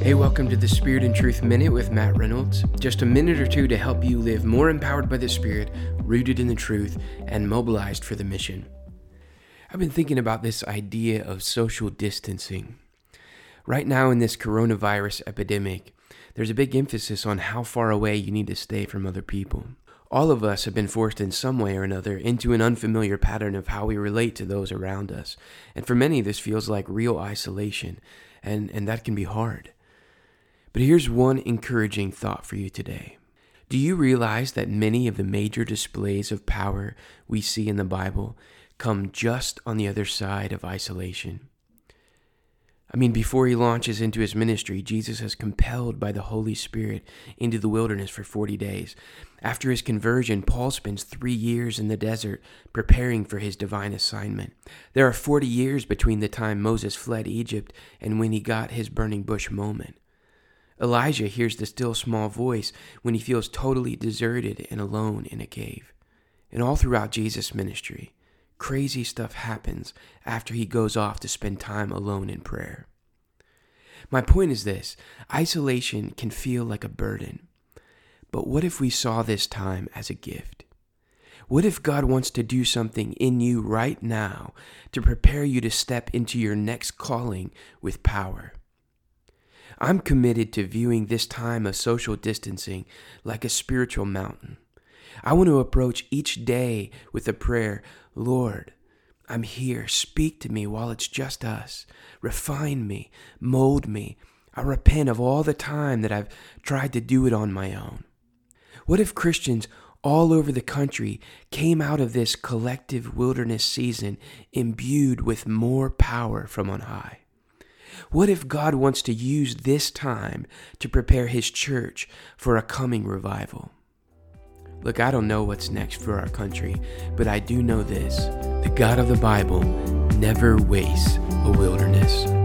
Hey, welcome to the Spirit and Truth Minute with Matt Reynolds. Just a minute or two to help you live more empowered by the Spirit, rooted in the truth, and mobilized for the mission. I've been thinking about this idea of social distancing. Right now, in this coronavirus epidemic, there's a big emphasis on how far away you need to stay from other people. All of us have been forced in some way or another into an unfamiliar pattern of how we relate to those around us. And for many, this feels like real isolation, and, and that can be hard. But here's one encouraging thought for you today. Do you realize that many of the major displays of power we see in the Bible come just on the other side of isolation? I mean, before he launches into his ministry, Jesus is compelled by the Holy Spirit into the wilderness for 40 days. After his conversion, Paul spends three years in the desert preparing for his divine assignment. There are 40 years between the time Moses fled Egypt and when he got his burning bush moment. Elijah hears the still small voice when he feels totally deserted and alone in a cave. And all throughout Jesus' ministry, crazy stuff happens after he goes off to spend time alone in prayer. My point is this isolation can feel like a burden. But what if we saw this time as a gift? What if God wants to do something in you right now to prepare you to step into your next calling with power? I'm committed to viewing this time of social distancing like a spiritual mountain. I want to approach each day with a prayer Lord, I'm here. Speak to me while it's just us. Refine me, mold me. I repent of all the time that I've tried to do it on my own. What if Christians all over the country came out of this collective wilderness season imbued with more power from on high? What if God wants to use this time to prepare His church for a coming revival? Look, I don't know what's next for our country, but I do know this the God of the Bible never wastes a wilderness.